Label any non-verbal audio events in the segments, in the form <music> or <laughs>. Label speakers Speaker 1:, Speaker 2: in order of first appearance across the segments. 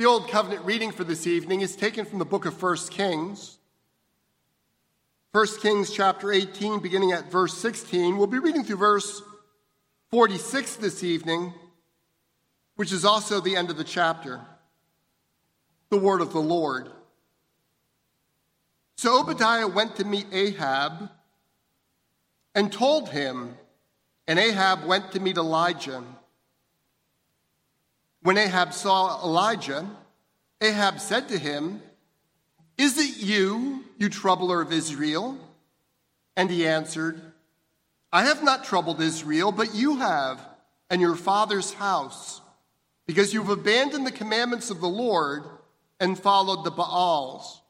Speaker 1: The Old Covenant reading for this evening is taken from the book of 1 Kings. 1 Kings chapter 18, beginning at verse 16. We'll be reading through verse 46 this evening, which is also the end of the chapter. The word of the Lord. So Obadiah went to meet Ahab and told him, and Ahab went to meet Elijah. When Ahab saw Elijah, Ahab said to him, Is it you, you troubler of Israel? And he answered, I have not troubled Israel, but you have, and your father's house, because you've abandoned the commandments of the Lord and followed the Baals.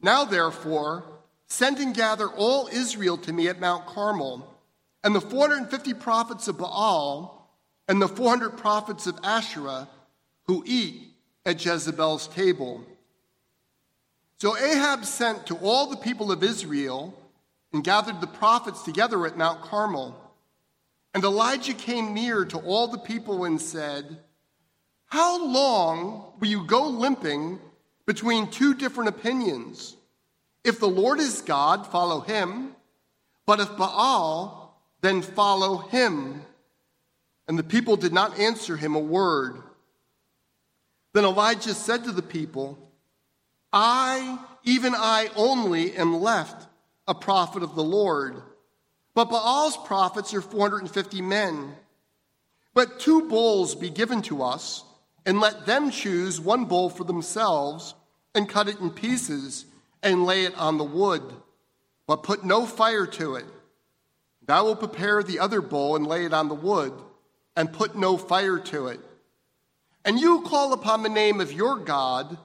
Speaker 1: Now, therefore, send and gather all Israel to me at Mount Carmel, and the 450 prophets of Baal and the 400 prophets of Asherah who eat at Jezebel's table. So Ahab sent to all the people of Israel and gathered the prophets together at Mount Carmel. And Elijah came near to all the people and said, How long will you go limping between two different opinions? If the Lord is God, follow him. But if Baal, then follow him. And the people did not answer him a word. Then Elijah said to the people, I, even I only, am left a prophet of the Lord. But Baal's prophets are 450 men. But two bulls be given to us, and let them choose one bull for themselves, and cut it in pieces, and lay it on the wood. But put no fire to it. Thou will prepare the other bull and lay it on the wood and put no fire to it. And you call upon the name of your God,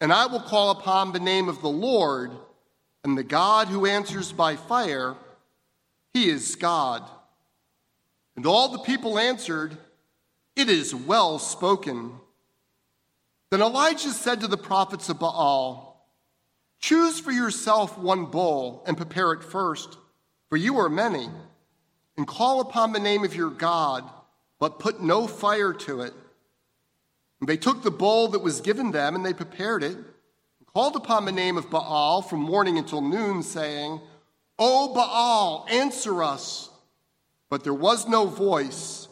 Speaker 1: and I will call upon the name of the Lord, and the God who answers by fire, he is God. And all the people answered, It is well spoken. Then Elijah said to the prophets of Baal, Choose for yourself one bull and prepare it first, for you are many, and call upon the name of your God but put no fire to it. And they took the bowl that was given them, and they prepared it, and called upon the name of Baal from morning until noon, saying, O Baal, answer us. But there was no voice,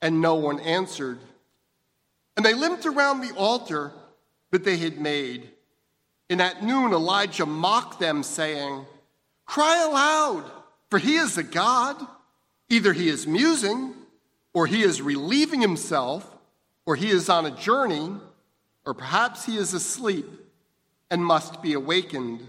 Speaker 1: and no one answered. And they limped around the altar that they had made. And at noon, Elijah mocked them, saying, Cry aloud, for he is a God. Either he is musing, or he is relieving himself, or he is on a journey, or perhaps he is asleep and must be awakened.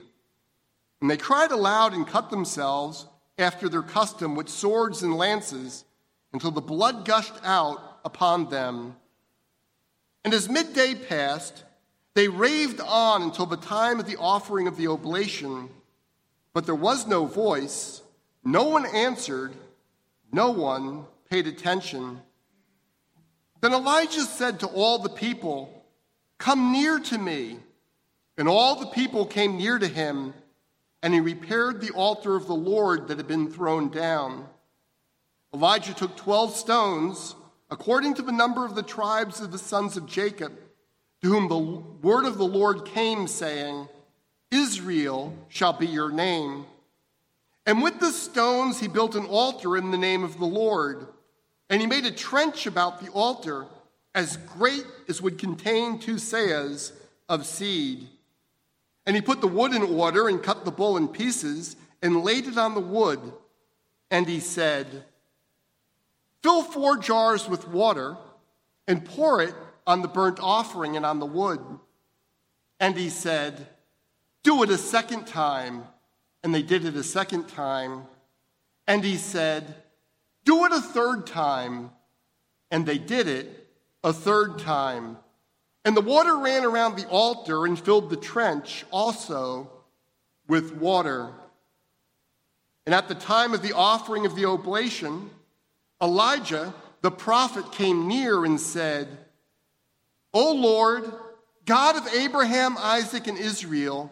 Speaker 1: And they cried aloud and cut themselves after their custom with swords and lances until the blood gushed out upon them. And as midday passed, they raved on until the time of the offering of the oblation, but there was no voice, no one answered, no one paid attention. Then Elijah said to all the people, Come near to me. And all the people came near to him, and he repaired the altar of the Lord that had been thrown down. Elijah took 12 stones, according to the number of the tribes of the sons of Jacob, to whom the word of the Lord came, saying, Israel shall be your name. And with the stones he built an altar in the name of the Lord. And he made a trench about the altar as great as would contain two seahs of seed. And he put the wood in order and cut the bull in pieces and laid it on the wood. And he said, Fill four jars with water and pour it on the burnt offering and on the wood. And he said, Do it a second time. And they did it a second time. And he said, do it a third time. And they did it a third time. And the water ran around the altar and filled the trench also with water. And at the time of the offering of the oblation, Elijah, the prophet, came near and said, O Lord, God of Abraham, Isaac, and Israel,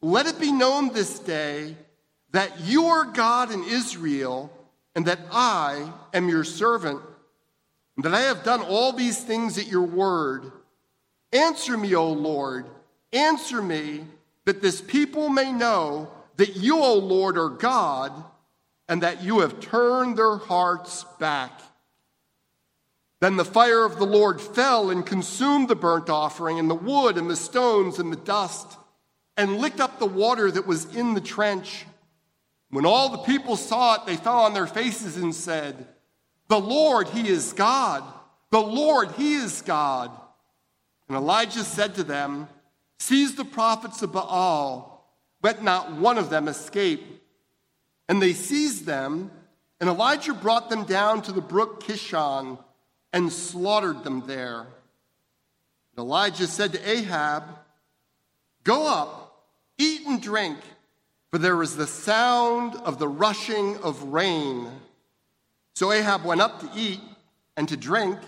Speaker 1: let it be known this day that you are God in Israel and that I am your servant, and that I have done all these things at your word. Answer me, O Lord, answer me, that this people may know that you, O Lord, are God, and that you have turned their hearts back. Then the fire of the Lord fell and consumed the burnt offering, and the wood, and the stones, and the dust, and licked up the water that was in the trench. When all the people saw it, they fell on their faces and said, The Lord, He is God. The Lord, He is God. And Elijah said to them, Seize the prophets of Baal, let not one of them escape. And they seized them, and Elijah brought them down to the brook Kishon and slaughtered them there. And Elijah said to Ahab, Go up, eat and drink, for there is the sound of the rushing of rain. So Ahab went up to eat and to drink,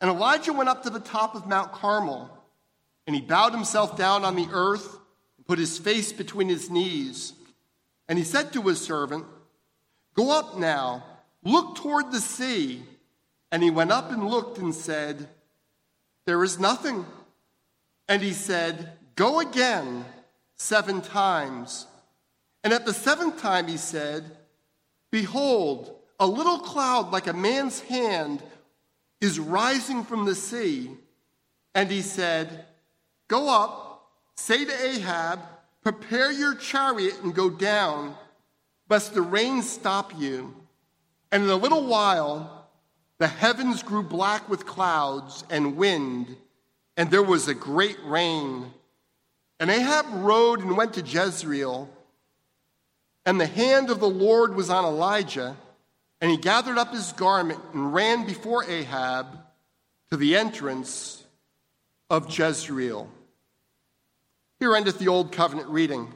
Speaker 1: and Elijah went up to the top of Mount Carmel, and he bowed himself down on the earth and put his face between his knees. And he said to his servant, Go up now, look toward the sea. And he went up and looked and said, There is nothing. And he said, Go again seven times. And at the seventh time he said, Behold, a little cloud like a man's hand is rising from the sea. And he said, Go up, say to Ahab, Prepare your chariot and go down, lest the rain stop you. And in a little while, the heavens grew black with clouds and wind, and there was a great rain. And Ahab rode and went to Jezreel. And the hand of the Lord was on Elijah, and he gathered up his garment and ran before Ahab to the entrance of Jezreel. Here endeth the Old Covenant reading.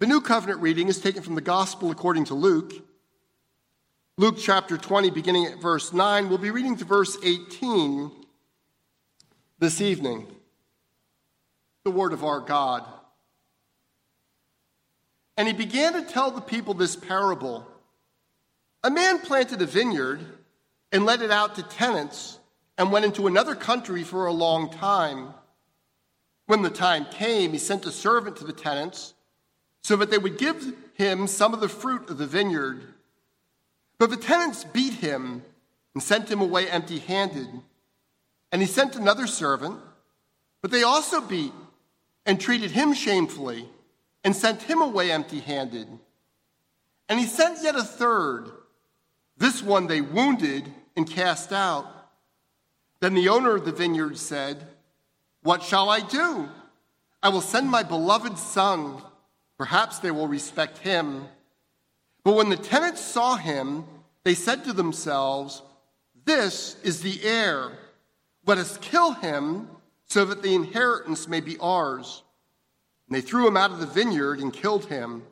Speaker 1: The New Covenant reading is taken from the Gospel according to Luke. Luke chapter 20, beginning at verse 9. We'll be reading to verse 18 this evening. The Word of our God. And he began to tell the people this parable A man planted a vineyard and let it out to tenants and went into another country for a long time. When the time came, he sent a servant to the tenants so that they would give him some of the fruit of the vineyard. But the tenants beat him and sent him away empty handed. And he sent another servant, but they also beat and treated him shamefully and sent him away empty handed. And he sent yet a third. This one they wounded and cast out. Then the owner of the vineyard said, What shall I do? I will send my beloved son. Perhaps they will respect him. But when the tenants saw him, they said to themselves, This is the heir. Let us kill him so that the inheritance may be ours. And they threw him out of the vineyard and killed him.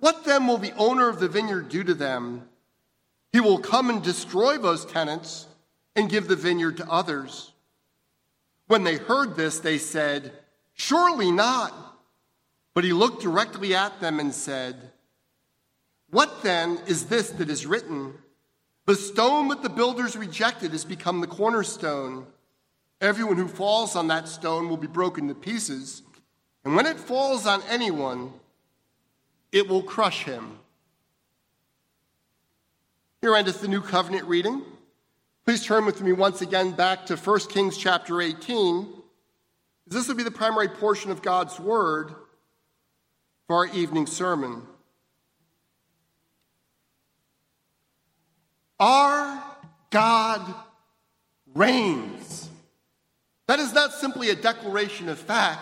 Speaker 1: What then will the owner of the vineyard do to them? He will come and destroy those tenants and give the vineyard to others. When they heard this, they said, Surely not. But he looked directly at them and said, What then is this that is written? The stone that the builders rejected has become the cornerstone. Everyone who falls on that stone will be broken to pieces. And when it falls on anyone, it will crush him. Here endeth the New Covenant reading. Please turn with me once again back to 1 Kings chapter 18. This will be the primary portion of God's Word for our evening sermon. Our God reigns. That is not simply a declaration of fact,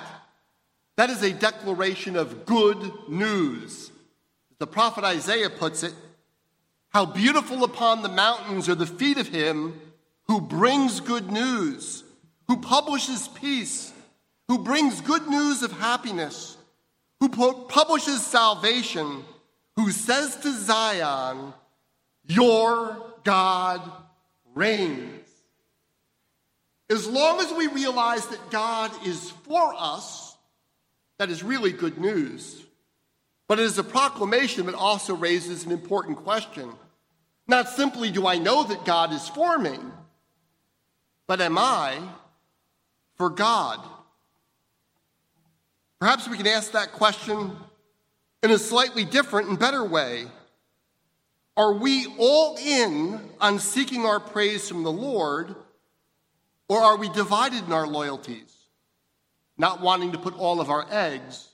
Speaker 1: that is a declaration of good news. The prophet Isaiah puts it How beautiful upon the mountains are the feet of him who brings good news, who publishes peace, who brings good news of happiness, who publishes salvation, who says to Zion, Your God reigns. As long as we realize that God is for us, that is really good news. But it is a proclamation that also raises an important question. Not simply do I know that God is for me, but am I for God? Perhaps we can ask that question in a slightly different and better way. Are we all in on seeking our praise from the Lord, or are we divided in our loyalties, not wanting to put all of our eggs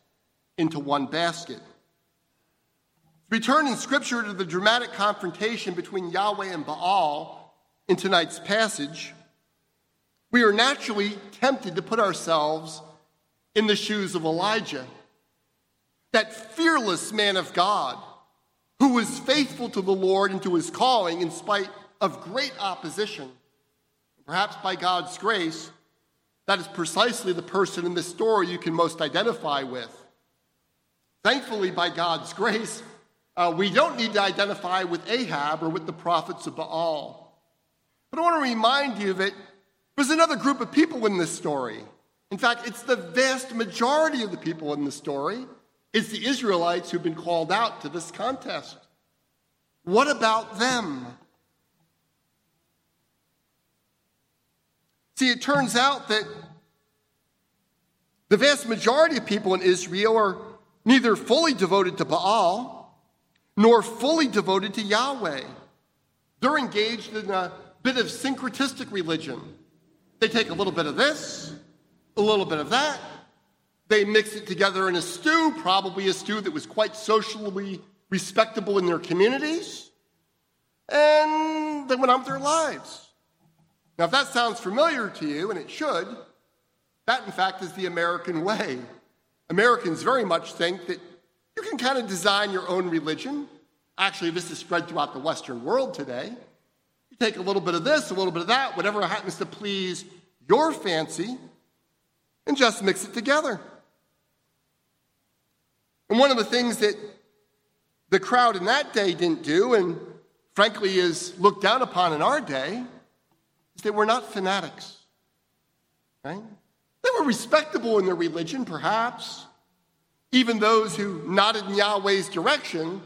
Speaker 1: into one basket? We turn in Scripture to the dramatic confrontation between Yahweh and Baal in tonight's passage. We are naturally tempted to put ourselves in the shoes of Elijah, that fearless man of God who was faithful to the Lord and to his calling in spite of great opposition. Perhaps by God's grace, that is precisely the person in this story you can most identify with. Thankfully, by God's grace, uh, we don't need to identify with Ahab or with the prophets of Baal. But I want to remind you that there's another group of people in this story. In fact, it's the vast majority of the people in the story. It's the Israelites who've been called out to this contest. What about them? See, it turns out that the vast majority of people in Israel are neither fully devoted to Baal nor fully devoted to Yahweh. They're engaged in a bit of syncretistic religion. They take a little bit of this, a little bit of that. They mix it together in a stew, probably a stew that was quite socially respectable in their communities. And they went on with their lives. Now, if that sounds familiar to you, and it should, that in fact is the American way. Americans very much think that you can kind of design your own religion. Actually, this is spread throughout the Western world today. You take a little bit of this, a little bit of that, whatever happens to please your fancy, and just mix it together. And one of the things that the crowd in that day didn't do, and frankly is looked down upon in our day, is they were not fanatics. Right? They were respectable in their religion, perhaps even those who nodded in Yahweh's direction,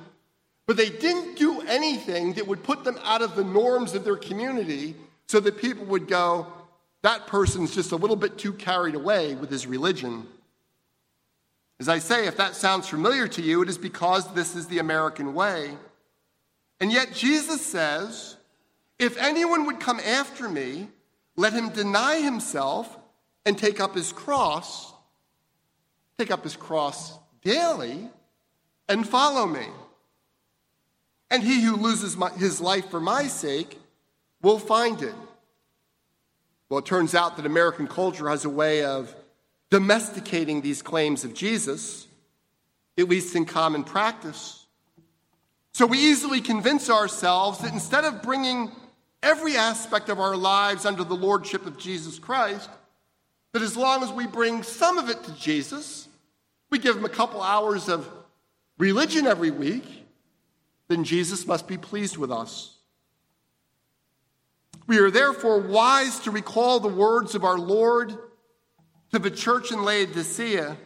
Speaker 1: but they didn't do anything that would put them out of the norms of their community so that people would go, that person's just a little bit too carried away with his religion. As I say, if that sounds familiar to you, it is because this is the American way. And yet Jesus says, if anyone would come after me, let him deny himself and take up his cross Take up his cross daily and follow me. And he who loses my, his life for my sake will find it. Well, it turns out that American culture has a way of domesticating these claims of Jesus, at least in common practice. So we easily convince ourselves that instead of bringing every aspect of our lives under the lordship of Jesus Christ, that as long as we bring some of it to Jesus, we give him a couple hours of religion every week, then Jesus must be pleased with us. We are therefore wise to recall the words of our Lord to the church in Laodicea.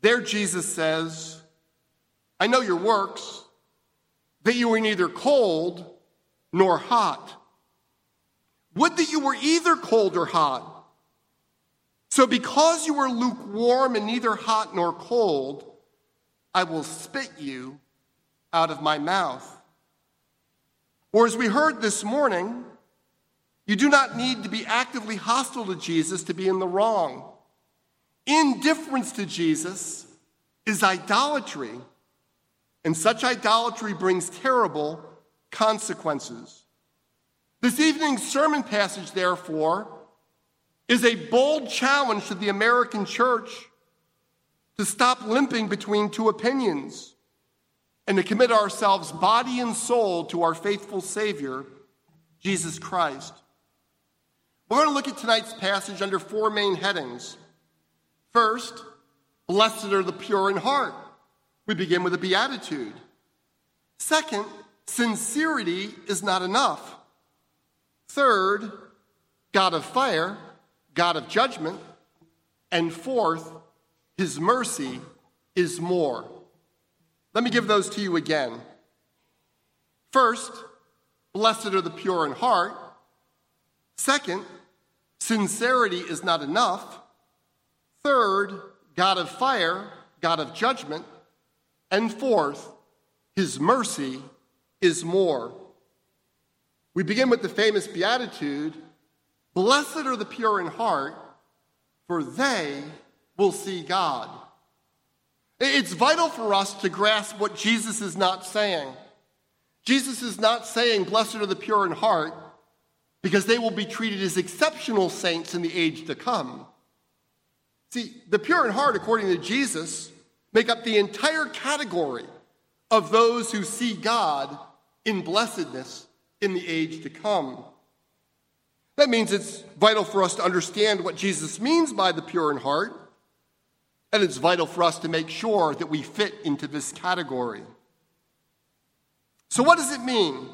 Speaker 1: There, Jesus says, I know your works, that you are neither cold nor hot. Would that you were either cold or hot. So, because you are lukewarm and neither hot nor cold, I will spit you out of my mouth. Or, as we heard this morning, you do not need to be actively hostile to Jesus to be in the wrong. Indifference to Jesus is idolatry, and such idolatry brings terrible consequences. This evening's sermon passage, therefore, is a bold challenge to the American church to stop limping between two opinions and to commit ourselves body and soul to our faithful Savior, Jesus Christ. We're going to look at tonight's passage under four main headings. First, blessed are the pure in heart. We begin with a beatitude. Second, sincerity is not enough. Third, God of fire. God of judgment. And fourth, his mercy is more. Let me give those to you again. First, blessed are the pure in heart. Second, sincerity is not enough. Third, God of fire, God of judgment. And fourth, his mercy is more. We begin with the famous beatitude Blessed are the pure in heart, for they will see God. It's vital for us to grasp what Jesus is not saying. Jesus is not saying, Blessed are the pure in heart, because they will be treated as exceptional saints in the age to come. See, the pure in heart, according to Jesus, make up the entire category of those who see God in blessedness in the age to come. That means it's vital for us to understand what Jesus means by the pure in heart, and it's vital for us to make sure that we fit into this category. So, what does it mean?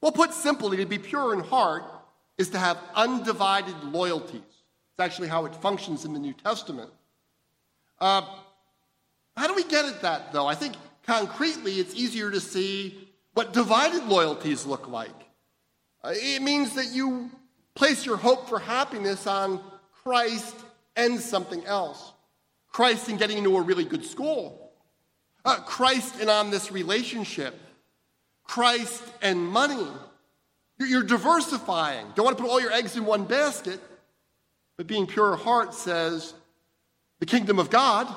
Speaker 1: Well, put simply, to be pure in heart is to have undivided loyalties. It's actually how it functions in the New Testament. Uh, how do we get at that, though? I think concretely it's easier to see what divided loyalties look like. Uh, it means that you place your hope for happiness on Christ and something else. Christ in getting into a really good school, uh, Christ and on this relationship, Christ and money. You're, you're diversifying. Don't want to put all your eggs in one basket, but being pure of heart says the kingdom of God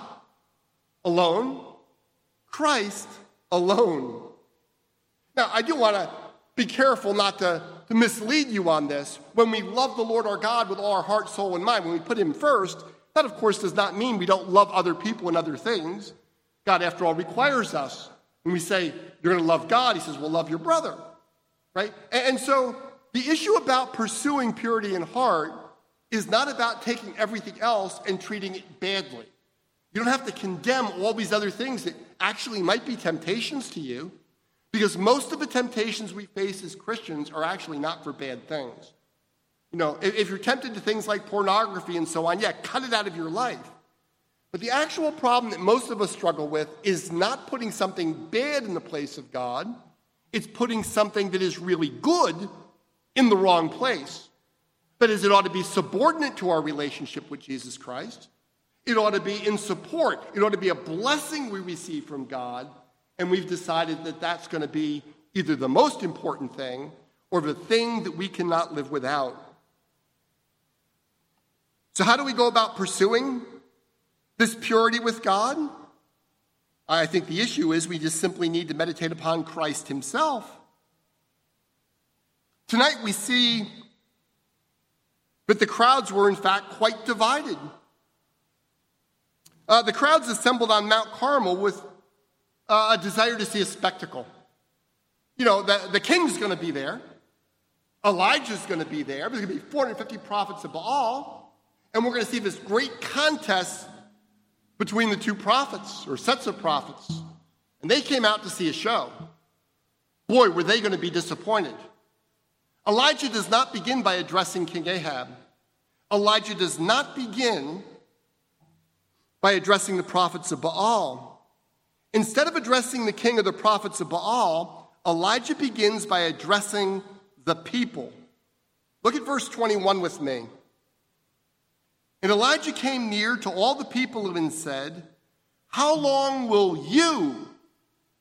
Speaker 1: alone, Christ alone. Now, I do want to be careful not to, to mislead you on this. When we love the Lord our God with all our heart, soul, and mind, when we put Him first, that of course does not mean we don't love other people and other things. God, after all, requires us. When we say you're going to love God, He says, well, love your brother. Right? And, and so the issue about pursuing purity in heart is not about taking everything else and treating it badly. You don't have to condemn all these other things that actually might be temptations to you. Because most of the temptations we face as Christians are actually not for bad things. You know, if you're tempted to things like pornography and so on, yeah, cut it out of your life. But the actual problem that most of us struggle with is not putting something bad in the place of God, it's putting something that is really good in the wrong place. But as it ought to be subordinate to our relationship with Jesus Christ, it ought to be in support, it ought to be a blessing we receive from God and we've decided that that's going to be either the most important thing or the thing that we cannot live without. So, how do we go about pursuing this purity with God? I think the issue is we just simply need to meditate upon Christ Himself. Tonight we see that the crowds were, in fact, quite divided. Uh, the crowds assembled on Mount Carmel with uh, a desire to see a spectacle. You know, the, the king's going to be there, Elijah's going to be there, there's going to be 450 prophets of Baal, and we're going to see this great contest between the two prophets or sets of prophets. And they came out to see a show. Boy, were they going to be disappointed. Elijah does not begin by addressing King Ahab. Elijah does not begin by addressing the prophets of Baal. Instead of addressing the king of the prophets of Baal, Elijah begins by addressing the people. Look at verse 21 with me. And Elijah came near to all the people and said, How long will you,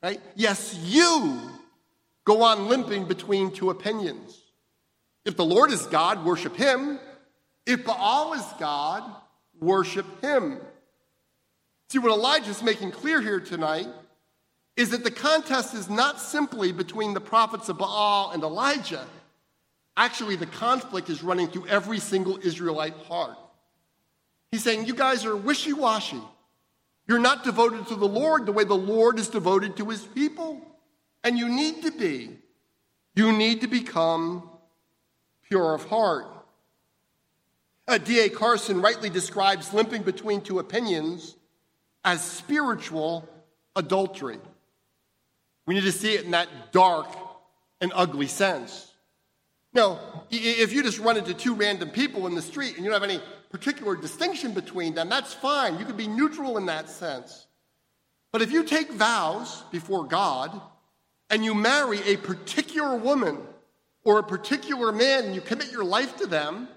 Speaker 1: right? Yes, you go on limping between two opinions. If the Lord is God, worship him. If Baal is God, worship him. See, what Elijah is making clear here tonight is that the contest is not simply between the prophets of Baal and Elijah. Actually, the conflict is running through every single Israelite heart. He's saying, You guys are wishy washy. You're not devoted to the Lord the way the Lord is devoted to his people. And you need to be. You need to become pure of heart. Uh, D.A. Carson rightly describes limping between two opinions as spiritual adultery. We need to see it in that dark and ugly sense. Now, if you just run into two random people in the street and you don't have any particular distinction between them, that's fine. You can be neutral in that sense. But if you take vows before God and you marry a particular woman or a particular man and you commit your life to them,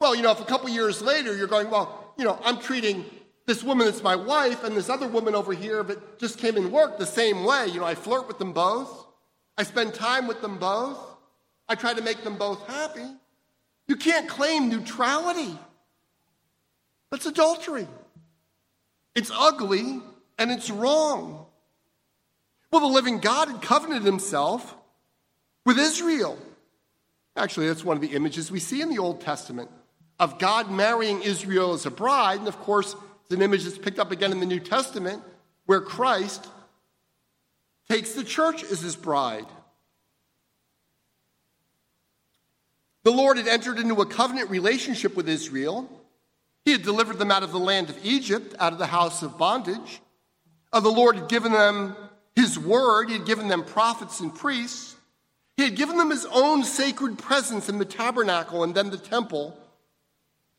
Speaker 1: well, you know, if a couple years later you're going, well, you know, I'm treating this woman that's my wife and this other woman over here that just came and worked the same way. You know, I flirt with them both. I spend time with them both. I try to make them both happy. You can't claim neutrality. That's adultery. It's ugly and it's wrong. Well, the living God had covenanted himself with Israel. Actually, that's one of the images we see in the Old Testament of God marrying Israel as a bride. And of course, it's an image that's picked up again in the New Testament where Christ takes the church as his bride. The Lord had entered into a covenant relationship with Israel. He had delivered them out of the land of Egypt, out of the house of bondage. Uh, the Lord had given them his word, he had given them prophets and priests. He had given them his own sacred presence in the tabernacle and then the temple.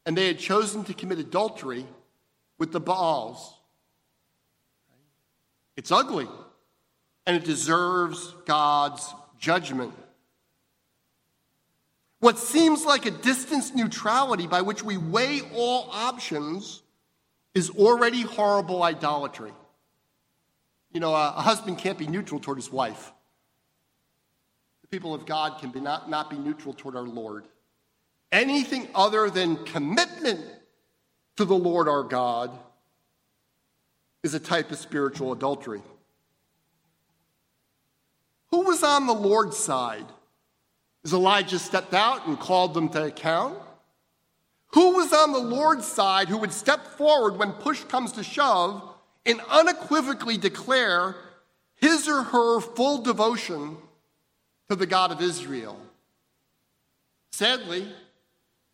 Speaker 1: And they had chosen to commit adultery with the Baals. It's ugly, and it deserves God's judgment. What seems like a distance neutrality by which we weigh all options is already horrible idolatry. You know, a, husband can't be neutral toward his wife. The people of God can be not, not be neutral toward our Lord. Anything other than commitment to the Lord our God is a type of spiritual adultery. Who was on the Lord's side? As Elijah stepped out and called them to account? Who was on the Lord's side who would step forward when push comes to shove and unequivocally declare his or her full devotion to the God of Israel? Sadly,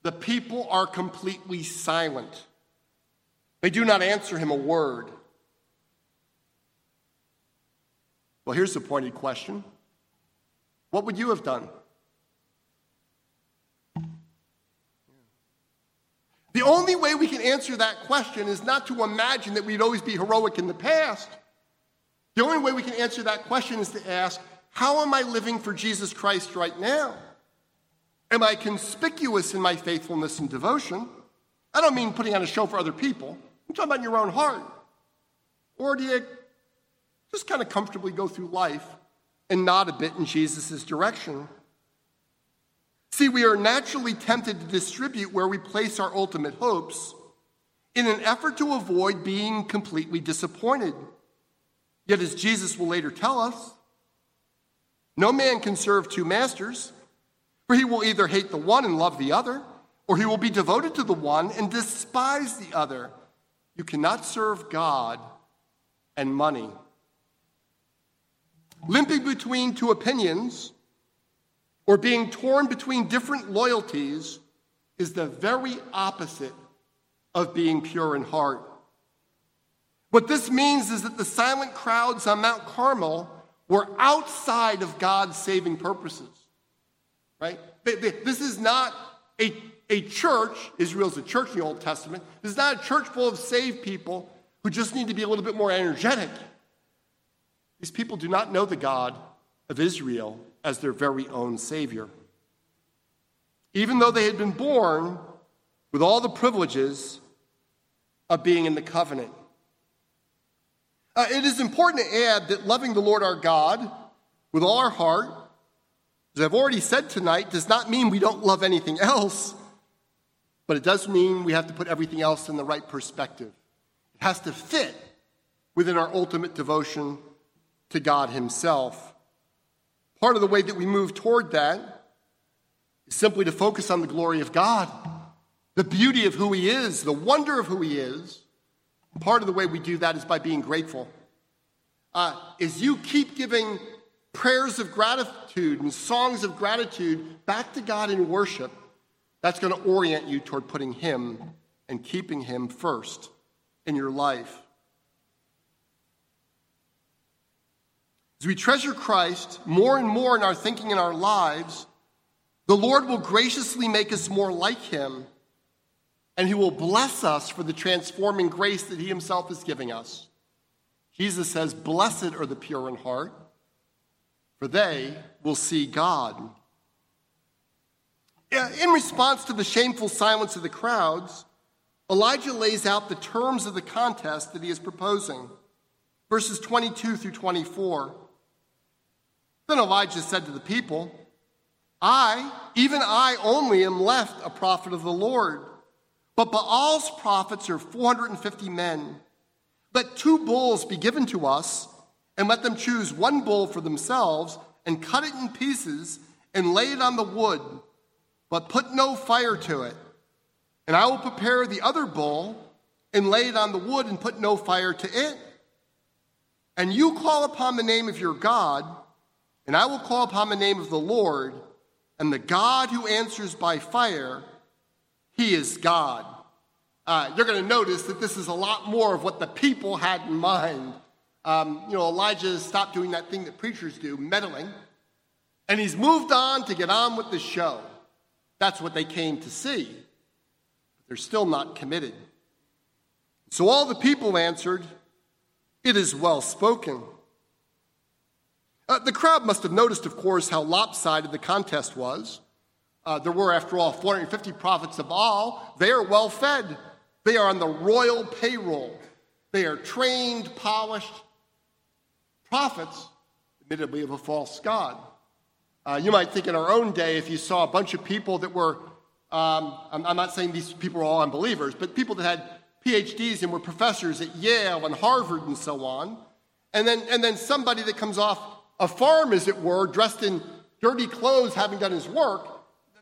Speaker 1: the people are completely silent. They do not answer him a word. Well, here's the pointed question What would you have done? The only way we can answer that question is not to imagine that we'd always be heroic in the past. The only way we can answer that question is to ask, how am I living for Jesus Christ right now? Am I conspicuous in my faithfulness and devotion? I don't mean putting on a show for other people. I'm talking about your own heart. Or do you just kind of comfortably go through life and nod a bit in Jesus' direction? See, we are naturally tempted to distribute where we place our ultimate hopes in an effort to avoid being completely disappointed. Yet, as Jesus will later tell us, no man can serve two masters, for he will either hate the one and love the other, or he will be devoted to the one and despise the other. You cannot serve God and money. Limping between two opinions or being torn between different loyalties is the very opposite of being pure in heart. What this means is that the silent crowds on Mount Carmel were outside of God's saving purposes. Right? This is not a, a church, Israel's a church in the Old Testament. Is not a church full of saved people who just need to be a little bit more energetic. These people do not know the God of Israel as their very own Savior. Even though they had been born with all the privileges of being in the covenant. Uh, it is important to add that loving the Lord our God with all our heart, as I've already said tonight, does not mean we don't love anything else, but it does mean we have to put everything else in the right perspective. It has to fit within our ultimate devotion to God Himself. Part of the way that we move toward that is simply to focus on the glory of God, the beauty of who He is, the wonder of who He is. Part of the way we do that is by being grateful. Uh, as you keep giving prayers of gratitude and songs of gratitude back to God in worship, that's going to orient you toward putting Him and keeping Him first in your life. As we treasure Christ more and more in our thinking and our lives, the Lord will graciously make us more like Him, and He will bless us for the transforming grace that He Himself is giving us. Jesus says, Blessed are the pure in heart, for they will see God. In response to the shameful silence of the crowds, Elijah lays out the terms of the contest that he is proposing. Verses 22 through 24. Then Elijah said to the people, I, even I only, am left a prophet of the Lord. But Baal's prophets are 450 men. Let two bulls be given to us, and let them choose one bull for themselves, and cut it in pieces, and lay it on the wood but put no fire to it. And I will prepare the other bull and lay it on the wood and put no fire to it. And you call upon the name of your God, and I will call upon the name of the Lord, and the God who answers by fire, he is God. Uh, you're going to notice that this is a lot more of what the people had in mind. Um, you know, Elijah stopped doing that thing that preachers do, meddling, and he's moved on to get on with the show. That's what they came to see. But they're still not committed. So Baal the people answered, It is well spoken. Uh, the crowd must have noticed, of course, how lopsided the contest was. Uh, there were, after all, 450 prophets of all. They are well fed, they are on the royal payroll. They are trained, polished prophets, admittedly, of a false God. Uh, you might think in our own day, if you saw a bunch of people that were, um, I'm, I'm, not saying these people are all unbelievers, but people that had PhDs and were professors at Yale and Harvard and so on, and then, and then somebody that comes off a farm, as it were, dressed in dirty clothes, having done his work,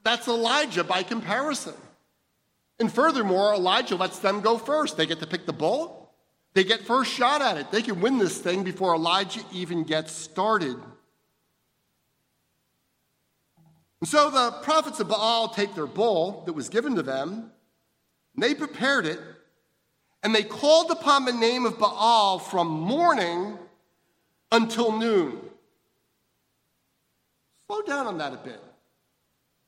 Speaker 1: that's Elijah by comparison. And furthermore, Elijah lets them go first. They get to pick the bull, they get first shot at it. They can win this thing before Elijah even gets started. And so the prophets of Baal take their bull that was given to them, and they prepared it, and they called upon the name of Baal from morning until noon. Slow down on that a bit.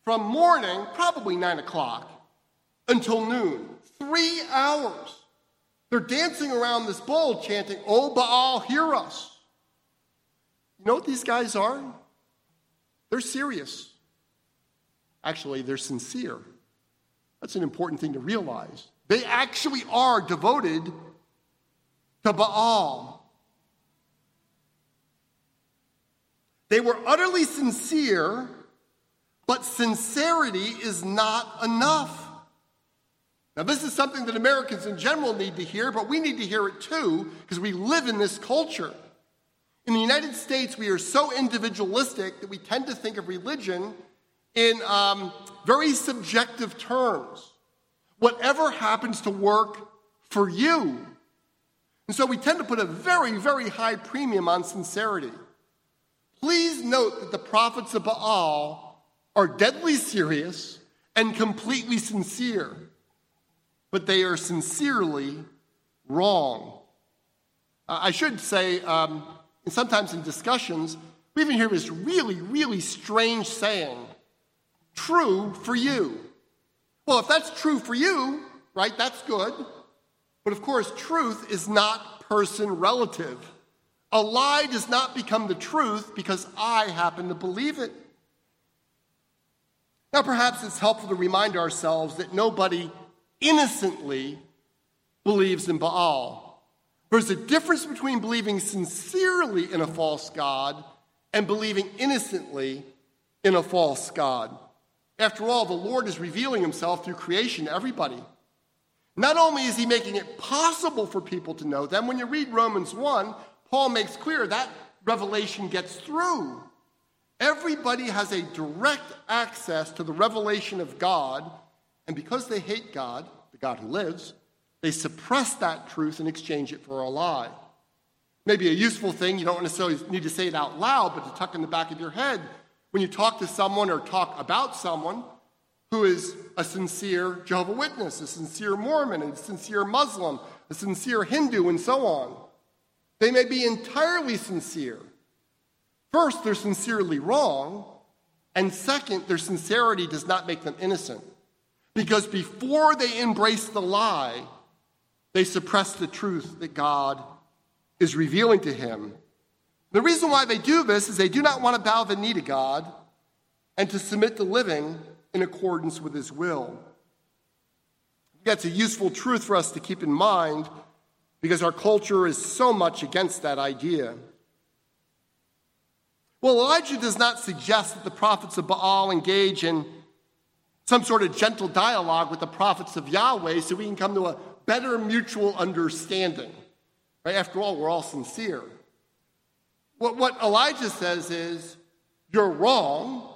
Speaker 1: From morning, probably nine o'clock, until noon. Three hours. They're dancing around this bull chanting, Oh Baal, hear us. You know what these guys are? They're serious. Actually, they're sincere. That's an important thing to realize. They actually are devoted to Baal. They were utterly sincere, but sincerity is not enough. Now, this is something that Americans in general need to hear, but we need to hear it too because we live in this culture. In the United States, we are so individualistic that we tend to think of religion in um, very subjective terms. Whatever happens to work for you. And so we tend to put a very, very high premium on sincerity. Please note that the prophets of Baal are deadly serious and completely sincere, but they are sincerely wrong. I should say, um, and sometimes in discussions, we even hear this really, really strange saying true for you. Well, if that's true for you, right, that's good. But of course, truth is not person relative. A lie does not become the truth because I happen to believe it. Now, perhaps it's helpful to remind ourselves that nobody innocently believes in Baal. There's a difference between believing sincerely in a false God and believing innocently in a false God. After all, the Lord is revealing himself through creation to everybody. Not only is he making it possible for people to know them, when you read Romans 1, Paul makes clear that revelation gets through. Everybody has a direct access to the revelation of God, and because they hate God, the God who lives, they suppress that truth and exchange it for a lie. Maybe a useful thing, you don't necessarily need to say it out loud, but to tuck in the back of your head when you talk to someone or talk about someone who is a sincere Jehovah Witness, a sincere Mormon, a sincere Muslim, a sincere Hindu, and so on, they may be entirely sincere. First, they're sincerely wrong, and second, their sincerity does not make them innocent. Because before they embrace the lie, they suppress the truth that God is revealing to him the reason why they do this is they do not want to bow the knee to God and to submit to living in accordance with his will. That's a useful truth for us to keep in mind because our culture is so much against that idea. Well, Elijah does not suggest that the prophets of Baal engage in some sort of gentle dialogue with the prophets of Yahweh so we can come to a better mutual understanding. Right? After all, we're all sincere. What, what Elijah says is, you're wrong.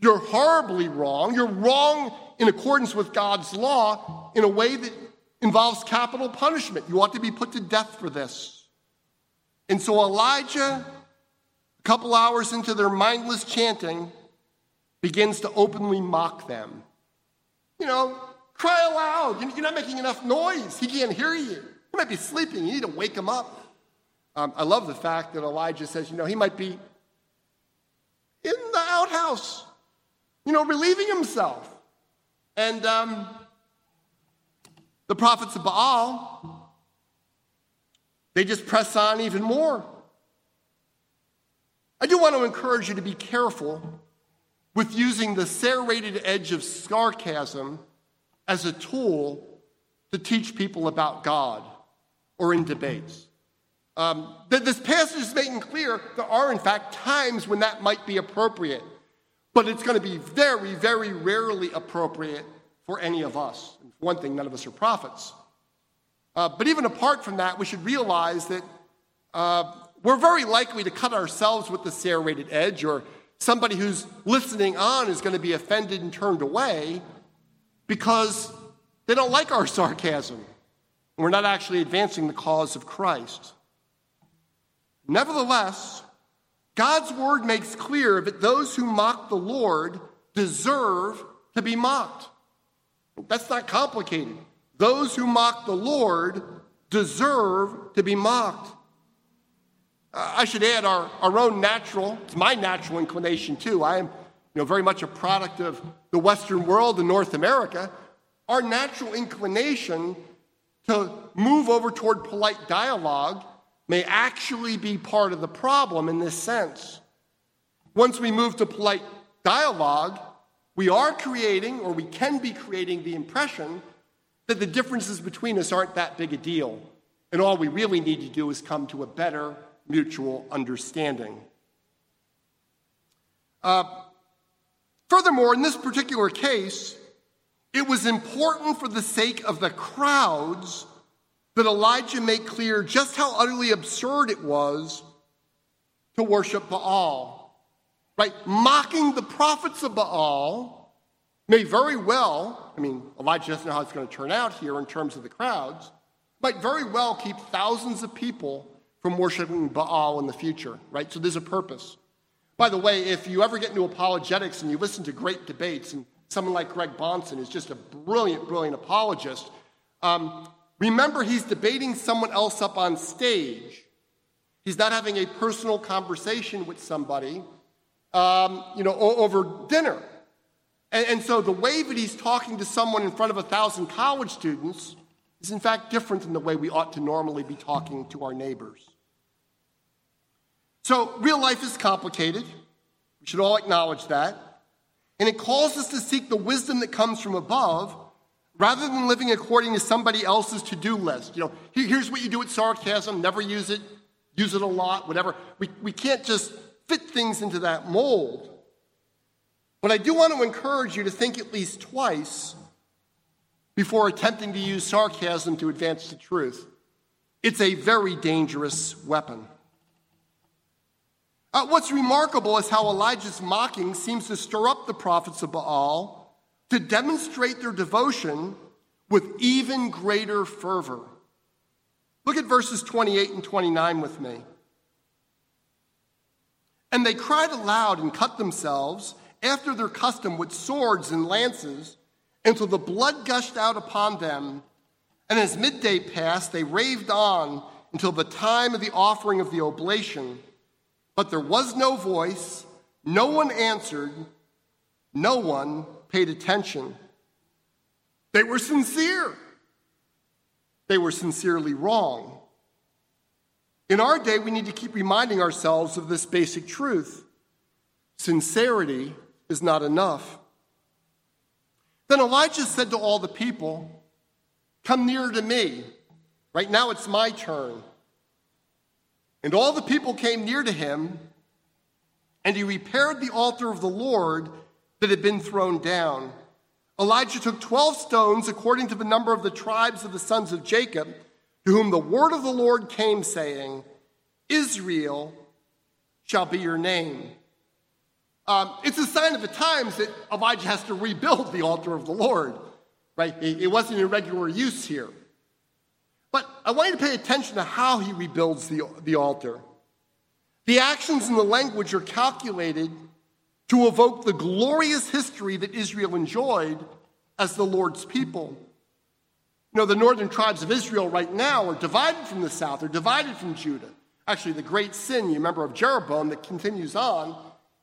Speaker 1: You're horribly wrong. You're wrong in accordance with God's law in a way that involves capital punishment. You ought to be put to death for this. And so Elijah, a couple hours into their mindless chanting, begins to openly mock them. You know, cry aloud. You're not making enough noise. He can't hear you. He might be sleeping. You need to wake him up. Um, I love the fact that Elijah says, you know, he might be in the outhouse, you know, relieving himself. And um, the prophets of Baal, they just press on even more. I do want to encourage you to be careful with using the serrated edge of sarcasm as a tool to teach people about God or in debates. Um, that this passage is making clear there are, in fact, times when that might be appropriate, but it's going to be very, very rarely appropriate for any of us. One thing, none of us are prophets. Uh, but even apart from that, we should realize that uh, we're very likely to cut ourselves with the serrated edge or somebody who's listening on is going to be offended and turned away because they don't like our <laughs> sarcasm. We're not actually advancing the cause of Christ. Nevertheless, God's word makes clear that those who mock the Lord deserve to be mocked. That's not complicated. Those who mock the Lord deserve to be mocked. I should add our, our own natural, it's my natural inclination too. I am you know, very much a product of the Western world and North America. Our natural inclination to move over toward polite dialogue may actually be part of the problem in this sense. Once we move to polite dialogue, we are creating, or we can be creating, the impression that the differences between us aren't that big a deal. And all we really need to do is come to a better mutual understanding. Uh, furthermore, in this particular case, it was important for the sake of the crowds that Elijah made clear just how utterly absurd it was to worship Baal. Right? Mocking the prophets of Baal may very well, I mean, Elijah doesn't know how it's going to turn out here in terms of the crowds, might very well keep thousands of people from worshiping Baal in the future, right? So there's a purpose. By the way, if you ever get into apologetics and you listen to great debates, and someone like Greg Bahnsen is just a brilliant, brilliant apologist, um, remember he's debating someone else up on stage. He's not having a personal conversation with somebody, um, you know, over dinner. And, and so the way that he's talking to someone in front of a thousand college students is in fact different than the way we ought to normally be talking to our neighbors. So, real life is complicated. We should all acknowledge that. And it calls us to seek the wisdom that comes from above rather than living according to somebody else's to do list. You know, here's what you do with sarcasm, never use it, use it a lot, whatever. We, we can't just fit things into that mold. But I do want to encourage you to think at least twice before attempting to use sarcasm to advance the truth. It's a very dangerous weapon. Uh, what's remarkable is how Elijah's mocking seems to stir up the prophets of Baal to demonstrate their devotion with even greater fervor. Look at verses 28 and 29 with me. And they cried aloud and cut themselves after their custom with swords and lances until the blood gushed out upon them. And as midday passed, they raved on until the time of the offering of the oblation. But there was no voice, no one answered, no one paid attention. They were sincere. They were sincerely wrong. In our day, we need to keep reminding ourselves of this basic truth sincerity is not enough. Then Elijah said to all the people, Come near to me. Right now it's my turn. And all the people came near to him, and he repaired the altar of the Lord that had been thrown down. Elijah took 12 stones according to the number of the tribes of the sons of Jacob, to whom the word of the Lord came, saying, Israel shall be your name. Um, it's a sign of the times that Elijah has to rebuild the altar of the Lord, right? It, it wasn't in regular use here. But I want you to pay attention to how he rebuilds the, the altar. The actions and the language are calculated to evoke the glorious history that Israel enjoyed as the Lord's people. You know, the northern tribes of Israel right now are divided from the south, they're divided from Judah. Actually, the great sin, you remember, of Jeroboam that continues on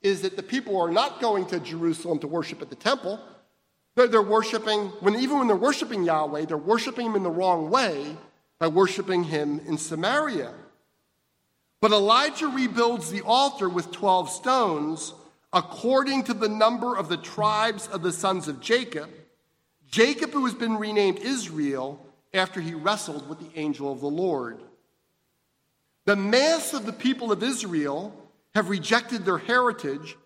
Speaker 1: is that the people are not going to Jerusalem to worship at the temple. They're, they're worshiping, when, even when they're worshiping Yahweh, they're worshiping him in the wrong way by worshiping him in Samaria. But Elijah rebuilds the altar with 12 stones according to the number of the tribes of the sons of Jacob. Jacob, who has been renamed Israel after he wrestled with the angel of the Lord. The mass of the people of Israel have rejected their heritage,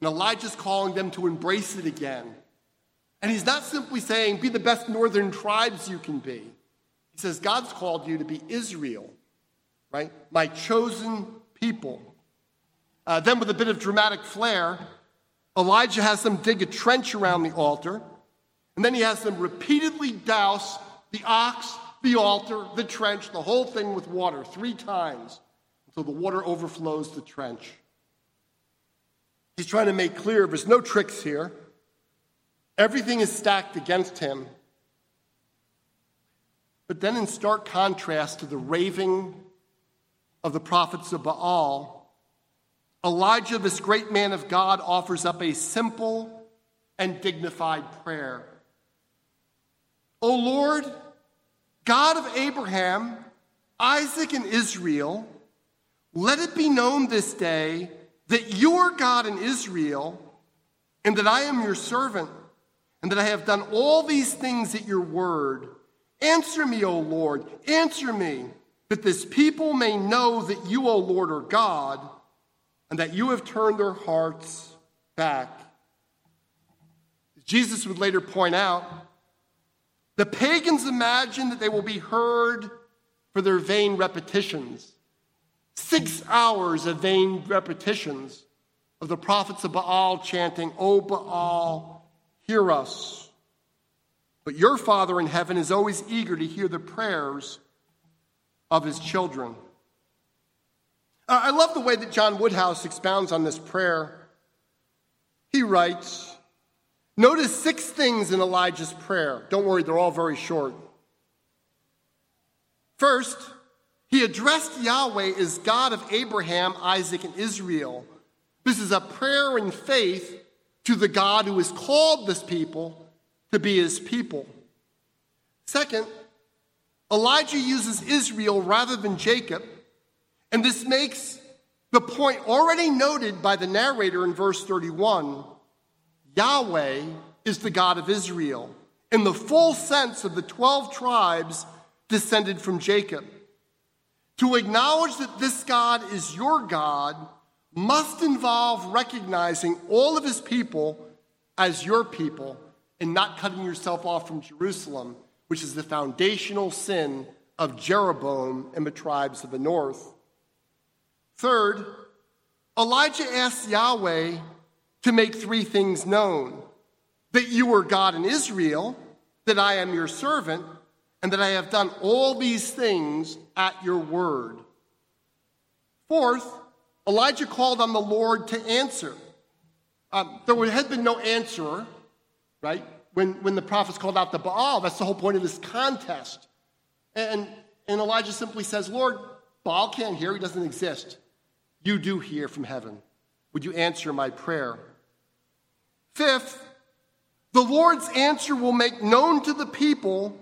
Speaker 1: and Elijah's calling them to embrace it again. And he's not simply saying, be the best northern tribes you can be. He says, God's called you to be Israel, right? My chosen people. Uh, then, with a bit of dramatic flair, Elijah has them dig a trench around the altar, and then he has them repeatedly douse the ox, the altar, the trench, the whole thing with water three times until the water overflows the trench. He's trying to make clear there's no tricks here. Everything is stacked against him. But then, in stark contrast to the raving of the prophets of Baal, Elijah, this great man of God, offers up a simple and dignified prayer. O Lord, God of Abraham, Isaac, and Israel, let it be known this day that you are God in Israel, and that I am your servant, and that I have done all these things at your word. Answer me, O Lord, answer me, that this people may know that you, O Lord, are God, and that you have turned their hearts back. Jesus would later point out the pagans imagine that they will be heard for their vain repetitions. Six hours of vain repetitions of the prophets of Baal chanting, O Baal, hear us. But your Father in heaven is always eager to hear the prayers of his children. Uh, I love the way that John Woodhouse expounds on this prayer. He writes, Notice six things in Elijah's prayer. Don't worry, they're all very short. First, he addressed Yahweh as God of Abraham, Isaac, and Israel. This is a prayer in faith to the God who has called this people to be his people. Second, Elijah uses Israel rather than Jacob, and this makes the point already noted by the narrator in verse 31 Yahweh is the God of Israel, in the full sense of the 12 tribes descended from Jacob. To acknowledge that this God is your God must involve recognizing all of his people as your people and not cutting yourself off from Jerusalem, which is the foundational sin of Jeroboam and the tribes of the north. Third, Elijah asks Yahweh to make three things known that you are God in Israel, that I am your servant, and that I have done all these things at your word. Fourth, Elijah called on the Lord to answer. Um, there had been no answer, right? When, when the prophets called out the Baal, that's the whole point of this contest. And, and Elijah simply says, Lord, Baal can't hear, he doesn't exist. You do hear from heaven. Would you answer my prayer? Fifth, the Lord's answer will make known to the people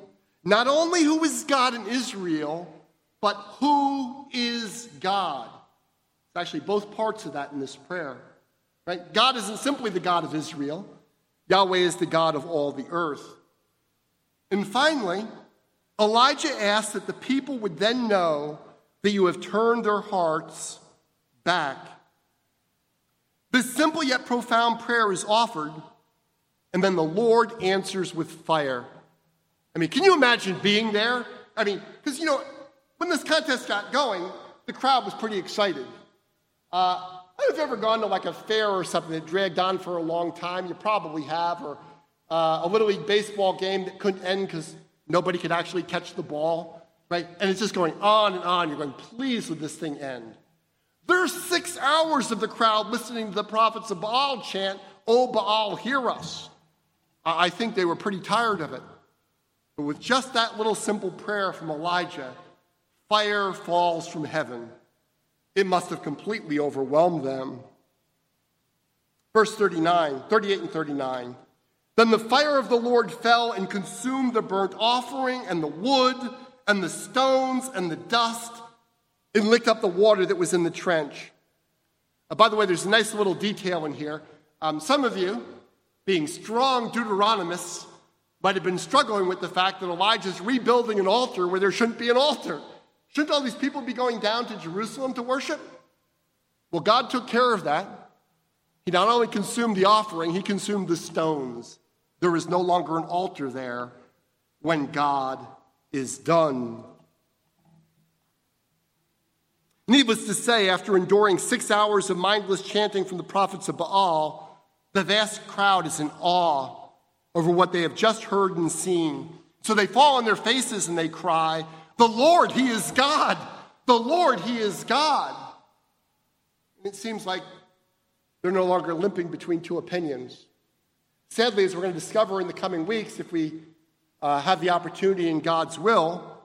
Speaker 1: not only who is God in Israel, but who is God. It's actually both parts of that in this prayer. Right? God isn't simply the God of Israel. Yahweh is the God of all the earth. And finally, Elijah asked that the people would then know that you have turned their hearts back. This simple yet profound prayer is offered, and then the Lord answers with fire. I mean, can you imagine being there? I mean, because, you know, when this contest got going, the crowd was pretty excited. Uh, have you ever gone to like a fair or something that dragged on for a long time? You probably have, or uh, a Little League baseball game that couldn't end because nobody could actually catch the ball, right? And it's just going on and on. You're going, please, would this thing end? There's six hours of the crowd listening to the prophets of Baal chant, Oh, Baal, hear us. I think they were pretty tired of it. But with just that little simple prayer from Elijah, fire falls from heaven. It must have completely overwhelmed them. Verse 39, 38 and 39. Then the fire of the Lord fell and consumed the burnt offering and the wood and the stones and the dust and licked up the water that was in the trench. Uh, by the way, there's a nice little detail in here. Um, some of you, being strong Deuteronomists, might have been struggling with the fact that Elijah's rebuilding an altar where there shouldn't be an altar. Shouldn't all these people be going down to Jerusalem to worship? Well, God took care of that. He not only consumed the offering, he consumed the stones. There is no longer an altar there when God is done. Needless to say, after enduring six hours of mindless chanting from the prophets of Baal, the vast crowd is in awe over what they have just heard and seen. So they fall on their faces and they cry, The Lord, He is God! The Lord, He is God! And it seems like they're no longer limping between two opinions. Sadly, as we're going to discover in the coming weeks, if we uh, have the opportunity in God's will,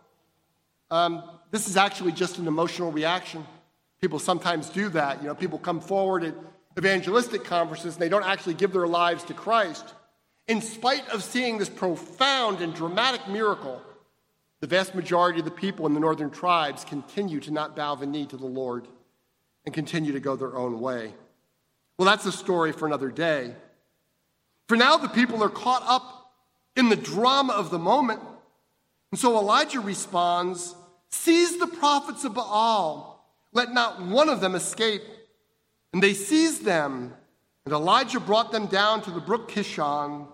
Speaker 1: um, this is actually just an emotional reaction. People sometimes do that. You know, people come forward at evangelistic conferences and they don't actually give their lives to Christ. In spite of seeing this profound and dramatic miracle, the vast majority of the people in the northern tribes continue to not bow the knee to the Lord and continue to go their own way. Well, that's a story for another day. For now, the people are caught up in the drama of the moment. And so Elijah responds Seize the prophets of Baal, let not one of them escape. And they seized them, and Elijah brought them down to the brook Kishon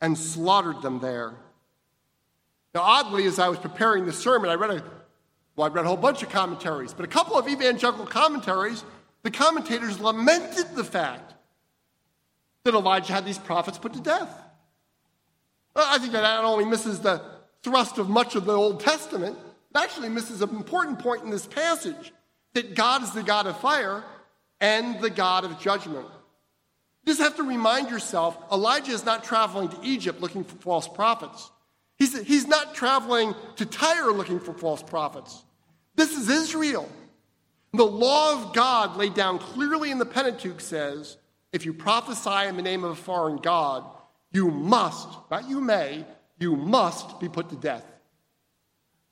Speaker 1: and slaughtered them there. Now, oddly, as I was preparing this sermon, I read a well, I read a whole bunch of commentaries, but a couple of evangelical commentaries, the commentators lamented the fact that Elijah had these prophets put to death. I think that not only misses the thrust of much of the Old Testament, it actually misses an important point in this passage that God is the God of fire and the God of judgment. You just have to remind yourself Elijah is not traveling to Egypt looking for false prophets. He's, he's not traveling to Tyre looking for false prophets. This is Israel. The law of God laid down clearly in the Pentateuch says if you prophesy in the name of a foreign God, you must, not you may, you must be put to death.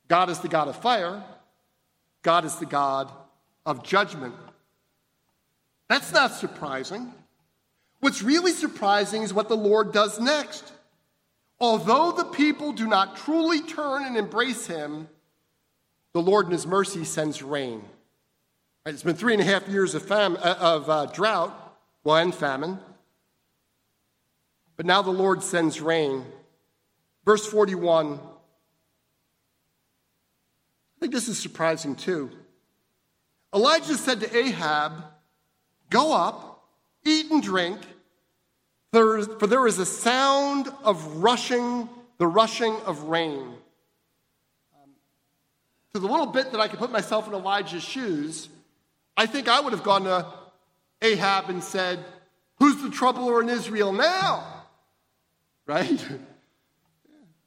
Speaker 1: God is the God of fire, God is the God of judgment. That's not surprising. What's really surprising is what the Lord does next. Although the people do not truly turn and embrace him, the Lord in his mercy sends rain. It's been three and a half years of, fam- uh, of uh, drought well, and famine. But now the Lord sends rain. Verse 41. I think this is surprising too. Elijah said to Ahab, Go up, eat and drink, for there is a sound of rushing, the rushing of rain. Um, to the little bit that I could put myself in Elijah's shoes, I think I would have gone to Ahab and said, Who's the troubler in Israel now? Right?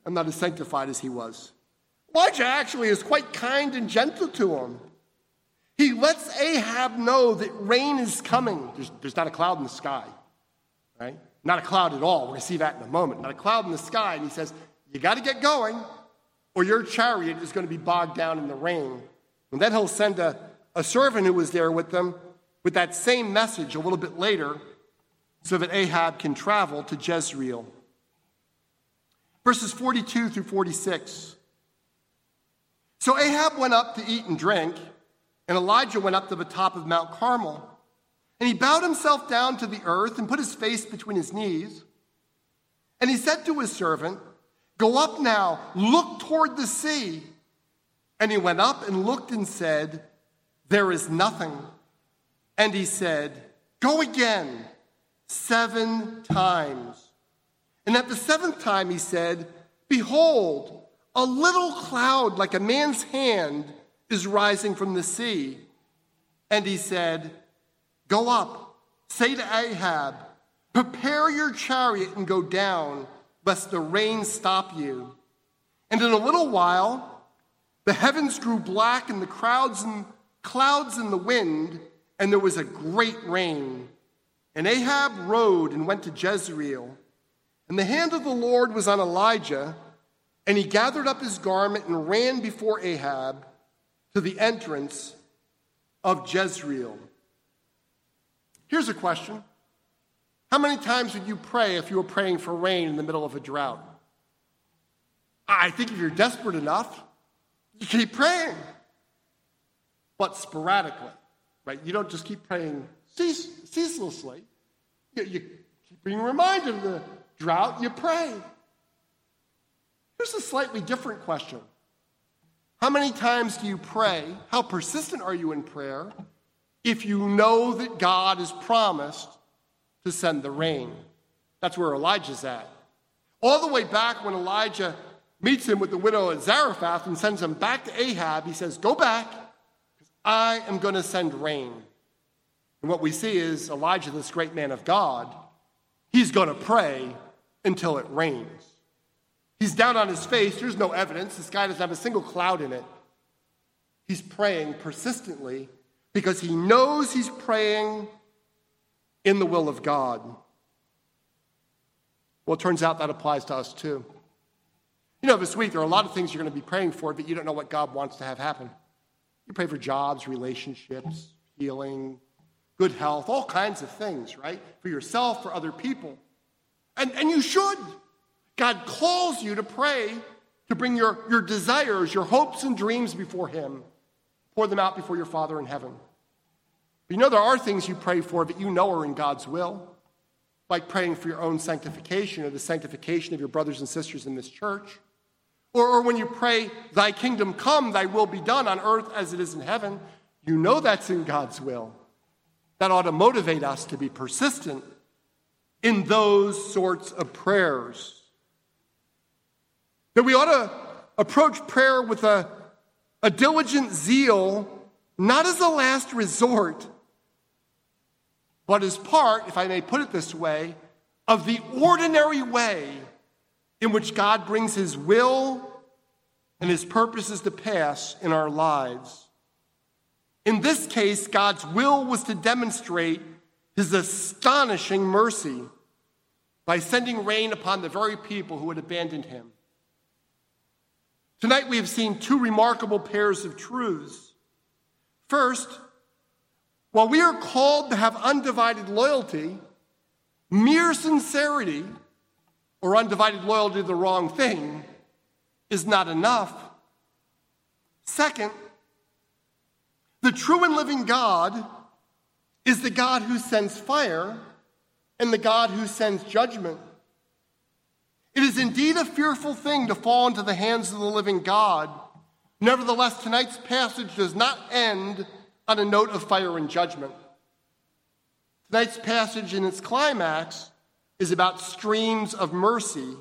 Speaker 1: I'm not as sanctified as he was. Elijah actually is quite kind and gentle to him. He lets Ahab know that rain is coming. There's, there's not a cloud in the sky, right? Not a cloud at all. We're going to see that in a moment. Not a cloud in the sky. And he says, You got to get going, or your chariot is going to be bogged down in the rain. And then he'll send a, a servant who was there with them with that same message a little bit later. so that Ahab can travel to Jezreel. Verses 42 through 46. So Ahab went up to eat and drink, and Elijah went up to the top of Mount Carmel. And he bowed himself down to the earth and put his face between his knees. And he said to his servant, Go up now, look toward the sea. And he went up and looked and said, There is nothing. And he said, Go again seven times. And at the seventh time he said, Behold, a little cloud like a man's hand is rising from the sea. And he said, Go up, say to Ahab, Prepare your chariot and go down, lest the rain stop you. And in a little while, the heavens grew black, and the crowds and clouds in the wind, and there was a great rain. And Ahab rode and went to Jezreel. And the hand of the Lord was on Elijah, and he gathered up his garment and ran before Ahab to the entrance of Jezreel. Here's a question How many times would you pray if you were praying for rain in the middle of a drought? I think if you're desperate enough, you keep praying, but sporadically, right? You don't just keep praying ceaselessly. You, you keep being reminded of the drought, you pray. Here's a slightly different question How many times do you pray? How persistent are you in prayer? If you know that God has promised to send the rain. That's where Elijah's at. All the way back when Elijah meets him with the widow at Zarephath and sends him back to Ahab, he says, Go back, because I am going to send rain. And what we see is Elijah, this great man of God, he's going to pray until it rains. He's down on his face. There's no evidence. The sky doesn't have a single cloud in it. He's praying persistently because he knows he's praying in the will of God. Well, it turns out that applies to us too. You know, this week there are a lot of things you're going to be praying for, but you don't know what God wants to have happen. You pray for jobs, relationships, healing, good health, all kinds of things, right? For yourself, for other people. And, and you should. God calls you to pray, to bring your, your desires, your hopes and dreams before Him. Pour them out before your Father in heaven. But you know, there are things you pray for that you know are in God's will, like praying for your own sanctification or the sanctification of your brothers and sisters in this church. Or, or when you pray, Thy kingdom come, Thy will be done on earth as it is in heaven, you know that's in God's will. That ought to motivate us to be persistent in those sorts of prayers. That we ought to approach prayer with a, a diligent zeal, not as a last resort, but as part, if I may put it this way, of the ordinary way in which God brings his will and his purposes to pass in our lives. In this case, God's will was to demonstrate his astonishing mercy by sending rain upon the very people who had abandoned him. Tonight, we have seen two remarkable pairs of truths. First, while we are called to have undivided loyalty, mere sincerity or undivided loyalty to the wrong thing is not enough. Second, the true and living God is the God who sends fire and the God who sends judgment. It is indeed a fearful thing to fall into the hands of the living God. Nevertheless, tonight's passage does not end on a note of fire and judgment. Tonight's passage in its climax is about streams of mercy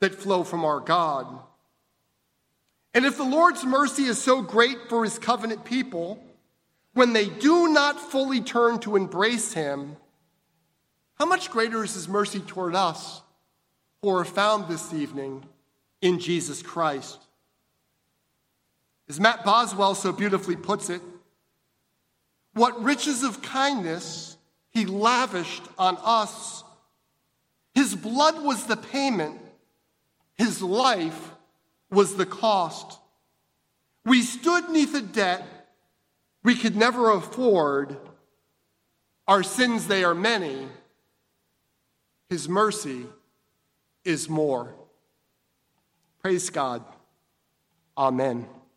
Speaker 1: that flow from our God. And if the Lord's mercy is so great for his covenant people, when they do not fully turn to embrace him, how much greater is his mercy toward us who are found this evening in Jesus Christ? As Matt Boswell so beautifully puts it, what riches of kindness he lavished on us. His blood was the payment, his life was the cost. We stood neath a debt we could never afford. Our sins, they are many, his mercy is more. Praise God. Amen.